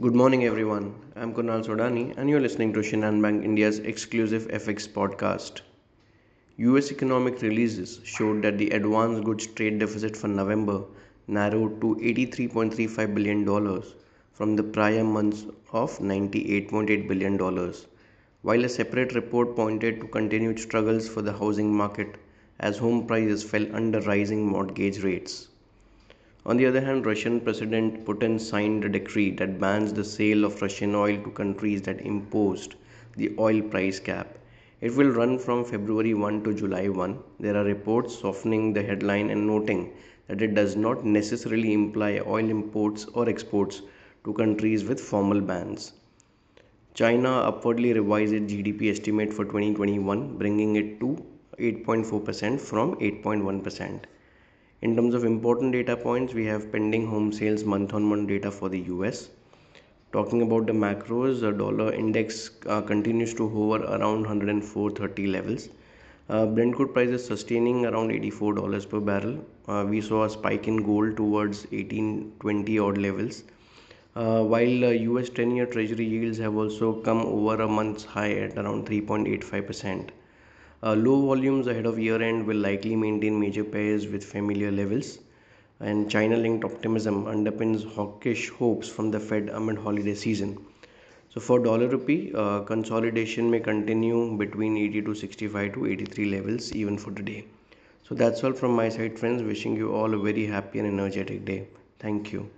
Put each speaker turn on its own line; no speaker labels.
Good morning, everyone. I'm Kunal Sodani, and you're listening to Shinhan Bank India's exclusive FX podcast. US economic releases showed that the advanced goods trade deficit for November narrowed to $83.35 billion from the prior months of $98.8 billion, while a separate report pointed to continued struggles for the housing market as home prices fell under rising mortgage rates. On the other hand, Russian President Putin signed a decree that bans the sale of Russian oil to countries that imposed the oil price cap. It will run from February 1 to July 1. There are reports softening the headline and noting that it does not necessarily imply oil imports or exports to countries with formal bans. China upwardly revised its GDP estimate for 2021, bringing it to 8.4% from 8.1%. In terms of important data points, we have pending home sales month on month data for the US. Talking about the macros, the dollar index uh, continues to hover around 104.30 levels. Uh, Brent crude prices sustaining around $84 per barrel. Uh, we saw a spike in gold towards 1820 odd levels. Uh, while US 10 year treasury yields have also come over a month's high at around 3.85%. Uh, low volumes ahead of year end will likely maintain major pairs with familiar levels, and China linked optimism underpins hawkish hopes from the Fed amid holiday season. So, for dollar rupee, uh, consolidation may continue between 80 to 65 to 83 levels even for today. So, that's all from my side, friends. Wishing you all a very happy and energetic day. Thank you.